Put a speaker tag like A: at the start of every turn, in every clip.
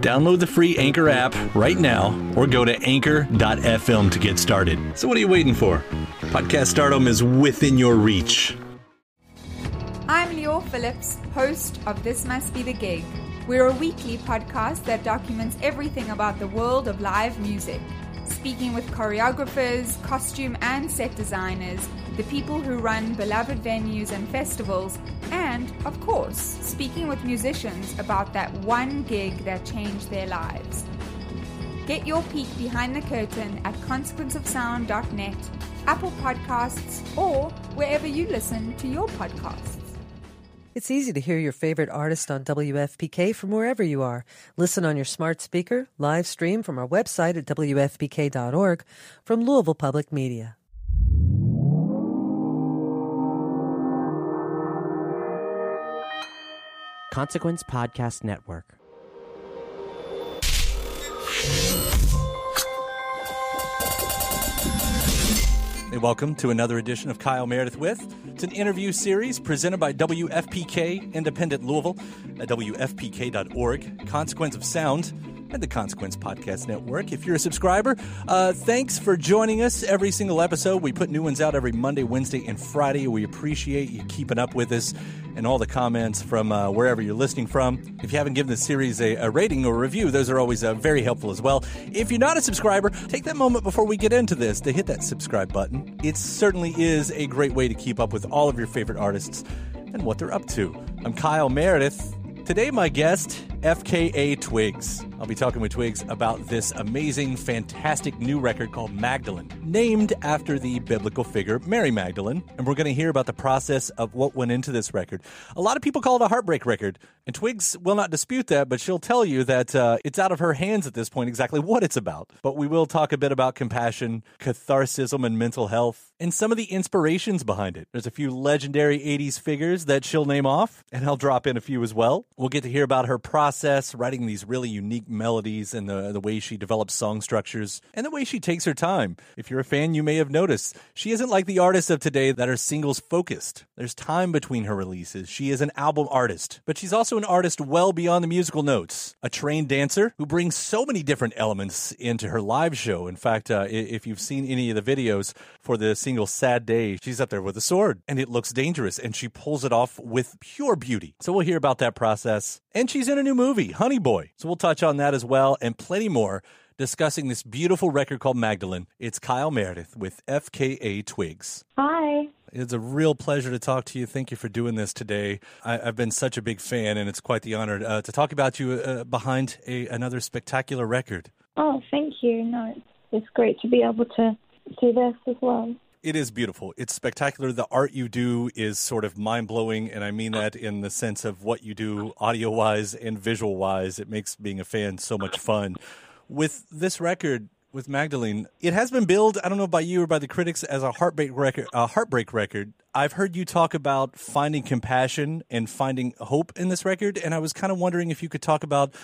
A: Download the free Anchor app right now or go to anchor.fm to get started. So, what are you waiting for? Podcast stardom is within your reach.
B: I'm Leo Phillips, host of This Must Be the Gig. We're a weekly podcast that documents everything about the world of live music, speaking with choreographers, costume and set designers, the people who run beloved venues and festivals, and, of course, speaking with musicians about that one gig that changed their lives. Get your peek behind the curtain at consequenceofsound.net, Apple Podcasts, or wherever you listen to your podcasts.
C: It's easy to hear your favorite artist on WFPK from wherever you are. Listen on your smart speaker, live stream from our website at WFPK.org from Louisville Public Media.
D: Consequence Podcast Network.
A: And welcome to another edition of Kyle Meredith with. It's an interview series presented by WFPK Independent Louisville at WFPK.org. Consequence of Sound and the Consequence Podcast Network. If you're a subscriber, uh, thanks for joining us every single episode. We put new ones out every Monday, Wednesday, and Friday. We appreciate you keeping up with us and all the comments from uh, wherever you're listening from. If you haven't given the series a, a rating or review, those are always uh, very helpful as well. If you're not a subscriber, take that moment before we get into this to hit that subscribe button. It certainly is a great way to keep up with all of your favorite artists and what they're up to. I'm Kyle Meredith. Today, my guest, FKA Twigs. I'll be talking with Twigs about this amazing, fantastic new record called Magdalene, named after the biblical figure Mary Magdalene. And we're going to hear about the process of what went into this record. A lot of people call it a heartbreak record, and Twigs will not dispute that, but she'll tell you that uh, it's out of her hands at this point exactly what it's about. But we will talk a bit about compassion, catharsism, and mental health, and some of the inspirations behind it. There's a few legendary 80s figures that she'll name off, and I'll drop in a few as well. We'll get to hear about her process, writing these really unique melodies, and the, the way she develops song structures, and the way she takes her time. If you're a fan, you may have noticed she isn't like the artists of today that are singles focused. There's time between her releases. She is an album artist, but she's also an artist well beyond the musical notes. A trained dancer who brings so many different elements into her live show. In fact, uh, if you've seen any of the videos for the single Sad Day, she's up there with a sword, and it looks dangerous, and she pulls it off with pure beauty. So we'll hear about that process. And she's in a new movie, Honey Boy. So we'll touch on that as well, and plenty more discussing this beautiful record called Magdalene. It's Kyle Meredith with FKA Twigs.
E: Hi.
A: It's a real pleasure to talk to you. Thank you for doing this today. I, have been such a big fan, and it's quite the honor uh, to talk about you uh, behind a, another spectacular record.
E: Oh, thank you. No, it's great to be able to do this as well.
A: It is beautiful. It's spectacular. The art you do is sort of mind blowing, and I mean oh. that in the sense of what you do audio wise and visual wise. It makes being a fan so much fun. With this record, with Magdalene, it has been billed, I don't know by you or by the critics, as a heartbreak record. A heartbreak record. I've heard you talk about finding compassion and finding hope in this record, and I was kind of wondering if you could talk about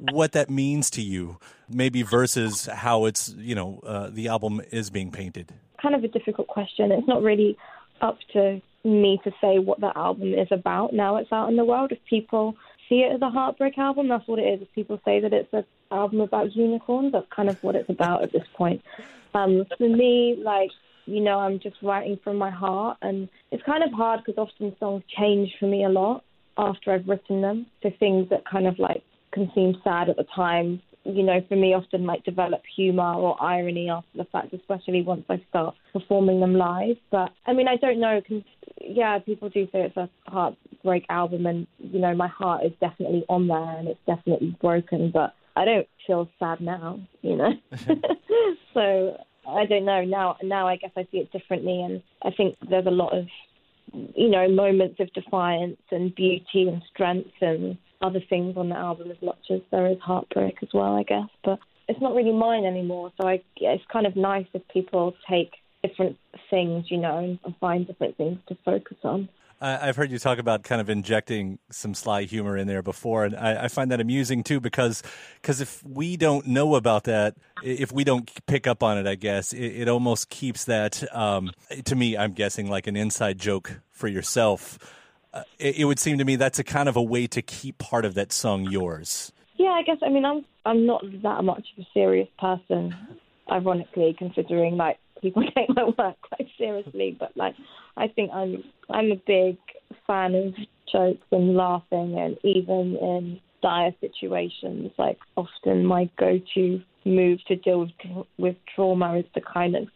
A: what that means to you, maybe versus how it's you know uh, the album is being painted.
E: Kind of a difficult question. It's not really up to me to say what the album is about. Now it's out in the world. If people see it as a heartbreak album, that's what it is. If people say that it's an album about unicorns, that's kind of what it's about at this point. Um, for me, like you know, I'm just writing from my heart, and it's kind of hard because often songs change for me a lot after I've written them. So things that kind of like can seem sad at the time, you know, for me often like develop humor or irony after the fact, especially once I start performing them live. But I mean, I don't know. Cause, yeah, people do say it's a heartbreak album, and you know, my heart is definitely on there, and it's definitely broken. But I don't feel sad now, you know. so I don't know now. Now I guess I see it differently, and I think there's a lot of you know moments of defiance and beauty and strength and other things on the album as much as there is heartbreak as well, I guess. But it's not really mine anymore. So I, it's kind of nice if people take different things, you know, and find different things to focus on.
A: I've heard you talk about kind of injecting some sly humor in there before, and I, I, find that amusing too because because if we don't know about that, if we don't pick up on it, I guess it, it almost keeps that um, to me. I'm guessing like an inside joke for yourself uh, it, it, would seem to me that's a kind of a way to keep part of that song yours.
E: Yeah, I guess. I mean, I'm I'm not that much of a serious person, ironically, considering like people take my work quite seriously. But like, I think I'm I'm a big fan of jokes and laughing, and even in dire situations, like often my go-to move to deal with, with trauma is to kind of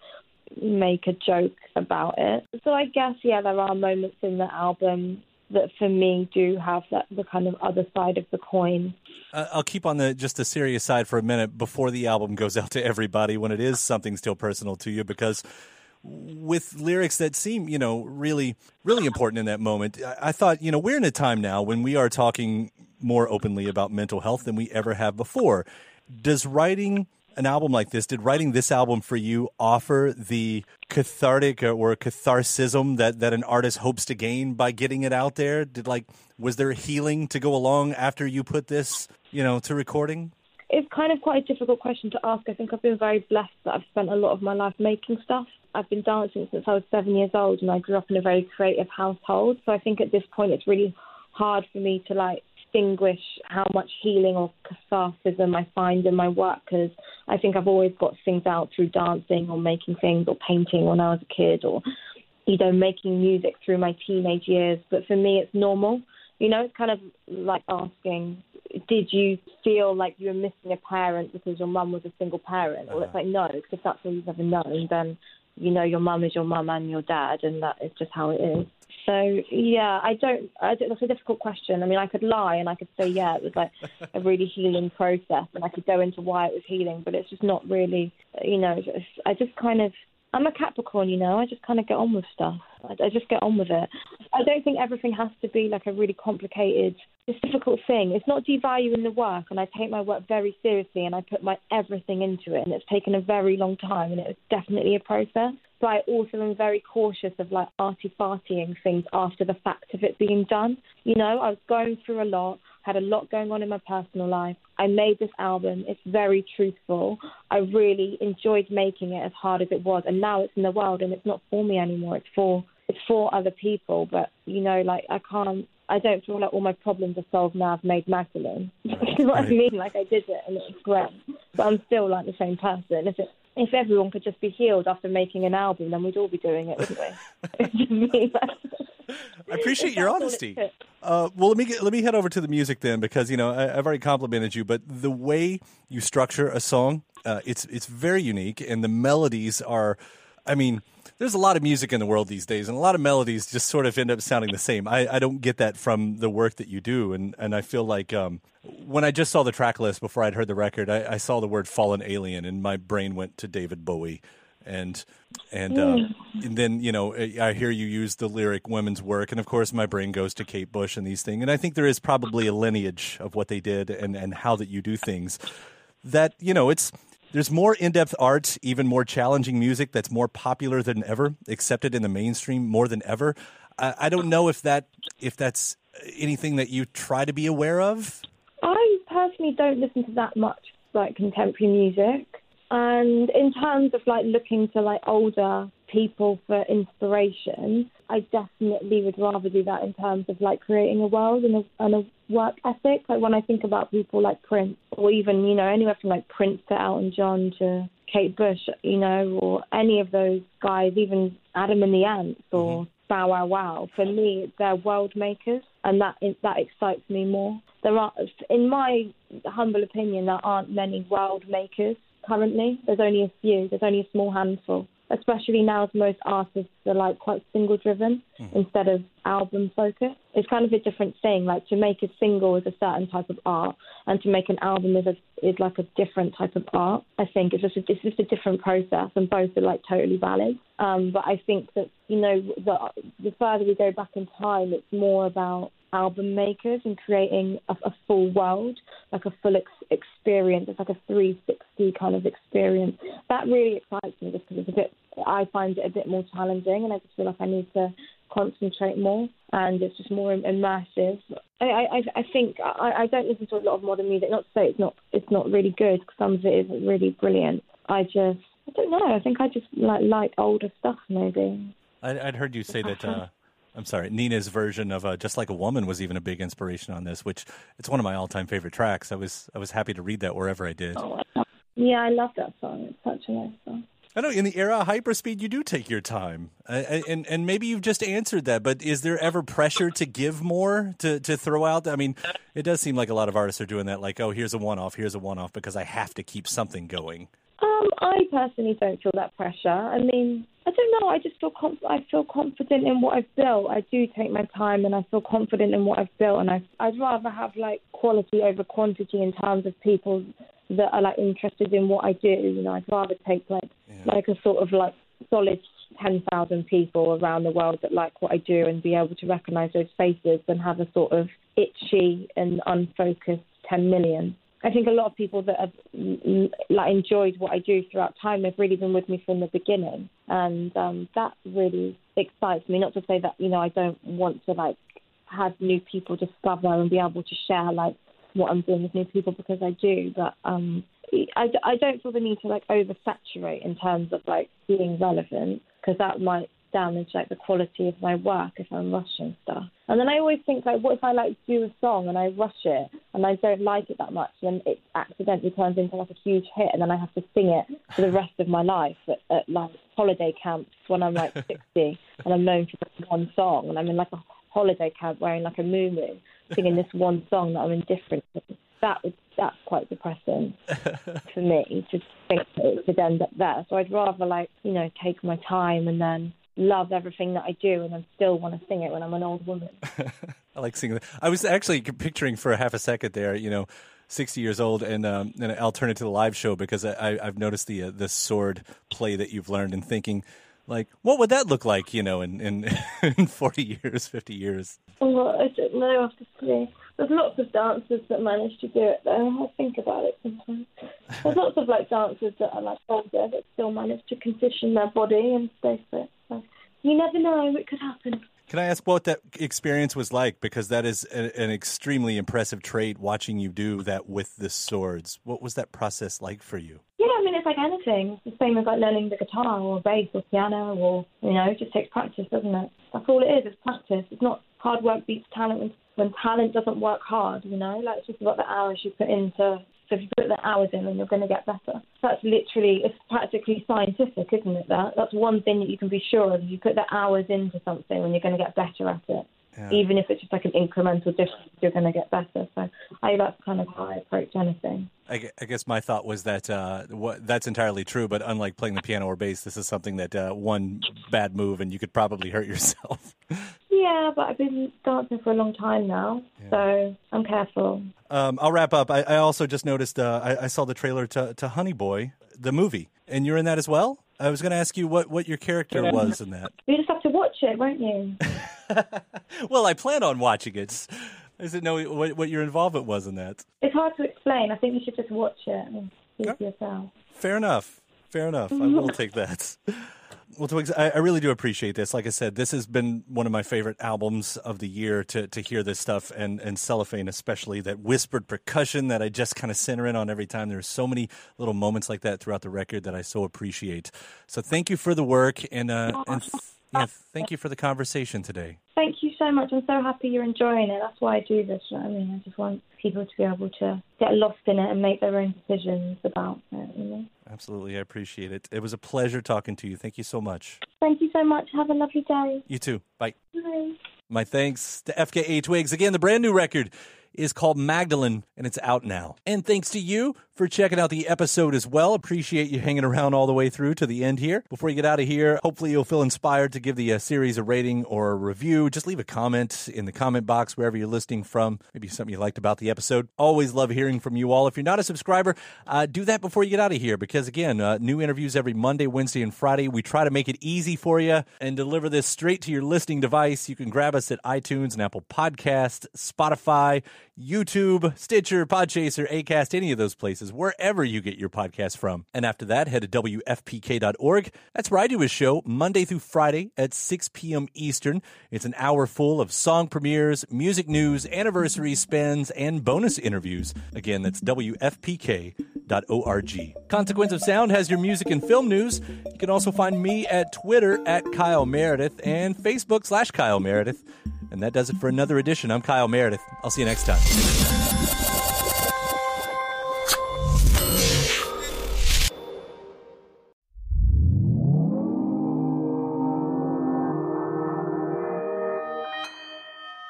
E: make a joke about it. So I guess yeah, there are moments in the album that for me do have that the kind of other side of the coin.
A: Uh, I'll keep on the just the serious side for a minute before the album goes out to everybody when it is something still personal to you because with lyrics that seem, you know, really, really important in that moment. I, I thought, you know, we're in a time now when we are talking more openly about mental health than we ever have before. Does writing an album like this, did writing this album for you offer the cathartic or catharsism that, that an artist hopes to gain by getting it out there? Did like was there healing to go along after you put this, you know, to recording?
E: It's kind of quite a difficult question to ask. I think I've been very blessed that I've spent a lot of my life making stuff. I've been dancing since I was seven years old, and I grew up in a very creative household. So I think at this point it's really hard for me to like distinguish how much healing or catharsism I find in my work because I think I've always got things out through dancing or making things or painting when I was a kid or, you know, making music through my teenage years. But for me, it's normal. You know, it's kind of like asking, did you feel like you were missing a parent because your mum was a single parent? Well, it's uh-huh. like, no, because if that's all you've ever known, then you know your mum is your mum and your dad, and that is just how it is. So yeah, I don't. I don't. That's a difficult question. I mean, I could lie and I could say yeah, it was like a really healing process, and I could go into why it was healing, but it's just not really. You know, I just kind of. I'm a Capricorn, you know. I just kind of get on with stuff. I, I just get on with it. I don't think everything has to be like a really complicated, it's difficult thing. It's not devaluing the work, and I take my work very seriously, and I put my everything into it, and it's taken a very long time, and it was definitely a process but I also am very cautious of like arty fartying things after the fact of it being done. You know, I was going through a lot, had a lot going on in my personal life. I made this album. It's very truthful. I really enjoyed making it as hard as it was, and now it's in the world, and it's not for me anymore. It's for it's for other people. But you know, like I can't. I don't feel like all my problems are solved now. I've made Magdalene. you know what I mean? Like I did it, and it was great. But I'm still like the same person. If it if everyone could just be healed after making an album, then we'd all be doing it, wouldn't we?
A: I appreciate your honesty. Uh, well, let me get, let me head over to the music then, because you know I, have already complimented you, but the way you structure a song, uh, it's it's very unique, and the melodies are, I mean, there's a lot of music in the world these days, and a lot of melodies just sort of end up sounding the same. I, I don't get that from the work that you do, and, and I feel like um, when I just saw the track list before I'd heard the record, I, I saw the word "fallen alien," and my brain went to David Bowie, and and, uh, and then you know I hear you use the lyric "women's work," and of course my brain goes to Kate Bush and these things, and I think there is probably a lineage of what they did and and how that you do things that you know it's there's more in-depth art, even more challenging music that's more popular than ever, accepted in the mainstream more than ever. I, I don't know if that if that's anything that you try to be aware of.
E: I personally don't listen to that much like contemporary music. And in terms of like looking to like older people for inspiration, I definitely would rather do that in terms of like creating a world and a, and a work ethic. Like when I think about people like Prince, or even you know anywhere from like Prince to Elton John to Kate Bush, you know, or any of those guys, even Adam and the Ants or mm-hmm. Bow Wow Wow. For me, they're world makers, and that that excites me more. There are, in my humble opinion, there aren't many world makers currently. There's only a few. There's only a small handful especially now as most artists are like quite single driven mm-hmm. instead of album focused. It's kind of a different thing. Like to make a single is a certain type of art, and to make an album is a, is like a different type of art. I think it's just a, it's just a different process, and both are like totally valid. Um, but I think that you know the the further we go back in time, it's more about album makers and creating a, a full world, like a full ex- experience. It's like a 360 kind of experience. That really excites me just because it's a bit, I find it a bit more challenging and I just feel like I need to concentrate more and it's just more immersive. I, I, I think I, I don't listen to a lot of modern music. Not to say it's not it's not really good. Because some of it is really brilliant. I just I don't know. I think I just like like older stuff maybe.
A: I, would heard you say that uh, I'm sorry, Nina's version of uh, "Just Like a Woman" was even a big inspiration on this, which it's one of my all-time favorite tracks. I was I was happy to read that wherever I did.
E: Oh, yeah, I love that song. It's such a nice song.
A: I know in the era of hyperspeed, you do take your time, uh, and and maybe you've just answered that. But is there ever pressure to give more to to throw out? I mean, it does seem like a lot of artists are doing that. Like, oh, here's a one-off, here's a one-off, because I have to keep something going.
E: Um, I personally don't feel that pressure. I mean, I don't know. I just feel conf- I feel confident in what I've built. I do take my time, and I feel confident in what I've built. And I I'd rather have like quality over quantity in terms of people that are like interested in what I do. You know, I'd rather take like yeah. like a sort of like solid ten thousand people around the world that like what I do and be able to recognise those faces than have a sort of itchy and unfocused ten million. I think a lot of people that have like enjoyed what I do throughout time have really been with me from the beginning, and um, that really excites me. Not to say that you know I don't want to like have new people discover and be able to share like what I'm doing with new people because I do, but um, I, I don't feel the need to like oversaturate in terms of like being relevant because that might damage like the quality of my work if I'm rushing stuff. And then I always think like, what if I like do a song and I rush it and I don't like it that much, and it accidentally turns into like a huge hit, and then I have to sing it for the rest of my life at, at like holiday camps when I'm like 60 and I'm known for one song, and I'm in like a holiday camp wearing like a moo singing this one song that I'm indifferent to. That would that's quite depressing for me to think that it could end up there. So I'd rather like you know take my time and then love everything that I do, and I still want to sing it when I'm an old woman.
A: I like singing. I was actually picturing for half a second there, you know, 60 years old, and um, and I'll turn it to the live show because I, I've noticed the uh, the sword play that you've learned, and thinking, like, what would that look like, you know, in in, in 40 years, 50 years?
E: Well, I don't know, obviously. There's lots of dancers that manage to do it, though. I think about it sometimes. There's lots of like dancers that are like older that still manage to condition their body and stay fit. So you never know; it could happen.
A: Can I ask what that experience was like? Because that is a, an extremely impressive trait. Watching you do that with the swords, what was that process like for you?
E: Yeah, I mean, it's like anything. It's the same as like learning the guitar or bass or piano, or you know, it just takes practice, doesn't it? That's all it is. It's practice. It's not hard work beats talent when, when talent doesn't work hard. You know, like it's just about the hours you put into so if you put the hours in, then you're going to get better. That's literally, it's practically scientific, isn't it? That that's one thing that you can be sure of. If you put the hours into something, then you're going to get better at it. Yeah. Even if it's just like an incremental difference, you're going to get better. So I that's kind of how I approach anything.
A: I, I guess my thought was that uh, what, that's entirely true, but unlike playing the piano or bass, this is something that uh, one bad move and you could probably hurt yourself.
E: yeah, but I've been dancing for a long time now, yeah. so I'm careful.
A: Um, I'll wrap up. I, I also just noticed uh, I, I, saw the trailer to, to Honey Boy, the movie, and you're in that as well. I was going to ask you what, what your character was in that.
E: You just have to watch it, won't you?
A: well, I plan on watching it. I didn't know what, what your involvement was in that.
E: It's hard to explain. I think you should just watch it and see for yourself.
A: Fair enough. Fair enough. I will take that. Well, Twigs, I, I, really do appreciate this. Like I said, this has been one of my favorite albums of the year to, to hear this stuff and, and Cellophane, especially that whispered percussion that I just kind of center in on every time. There's so many little moments like that throughout the record that I so appreciate. So thank you for the work and, uh, and yeah, thank you for the conversation today.
E: Thank you so much. I'm so happy you're enjoying it. That's why I do this. You know I mean, I just want people to be able to get lost in it and make their own decisions about it. You know?
A: Absolutely, I appreciate it. It was a pleasure talking to you. Thank you so much.
E: Thank you so much. Have a lovely day.
A: You too. Bye.
E: Bye.
A: My thanks to FKA Twigs. Again, the brand new record is called Magdalene, and it's out now. And thanks to you for checking out the episode as well. Appreciate you hanging around all the way through to the end here. Before you get out of here, hopefully you'll feel inspired to give the uh, series a rating or a review. Just leave a comment in the comment box wherever you're listening from. Maybe something you liked about the episode. Always love hearing from you all. If you're not a subscriber, uh, do that before you get out of here because, again, uh, new interviews every Monday, Wednesday, and Friday. We try to make it easy for you and deliver this straight to your listening device. You can grab us at iTunes and Apple Podcast, Spotify, YouTube, Stitcher, Podchaser, Acast, any of those places, wherever you get your podcast from. And after that, head to WFPK.org. That's where I do a show Monday through Friday at 6 p.m. Eastern. It's an hour full of song premieres, music news, anniversary spins, and bonus interviews. Again, that's WFPK.org. Consequence of Sound has your music and film news. You can also find me at Twitter at Kyle Meredith and Facebook slash Kyle Meredith. And that does it for another edition. I'm Kyle Meredith. I'll see you next time.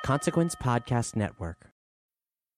D: Consequence Podcast Network.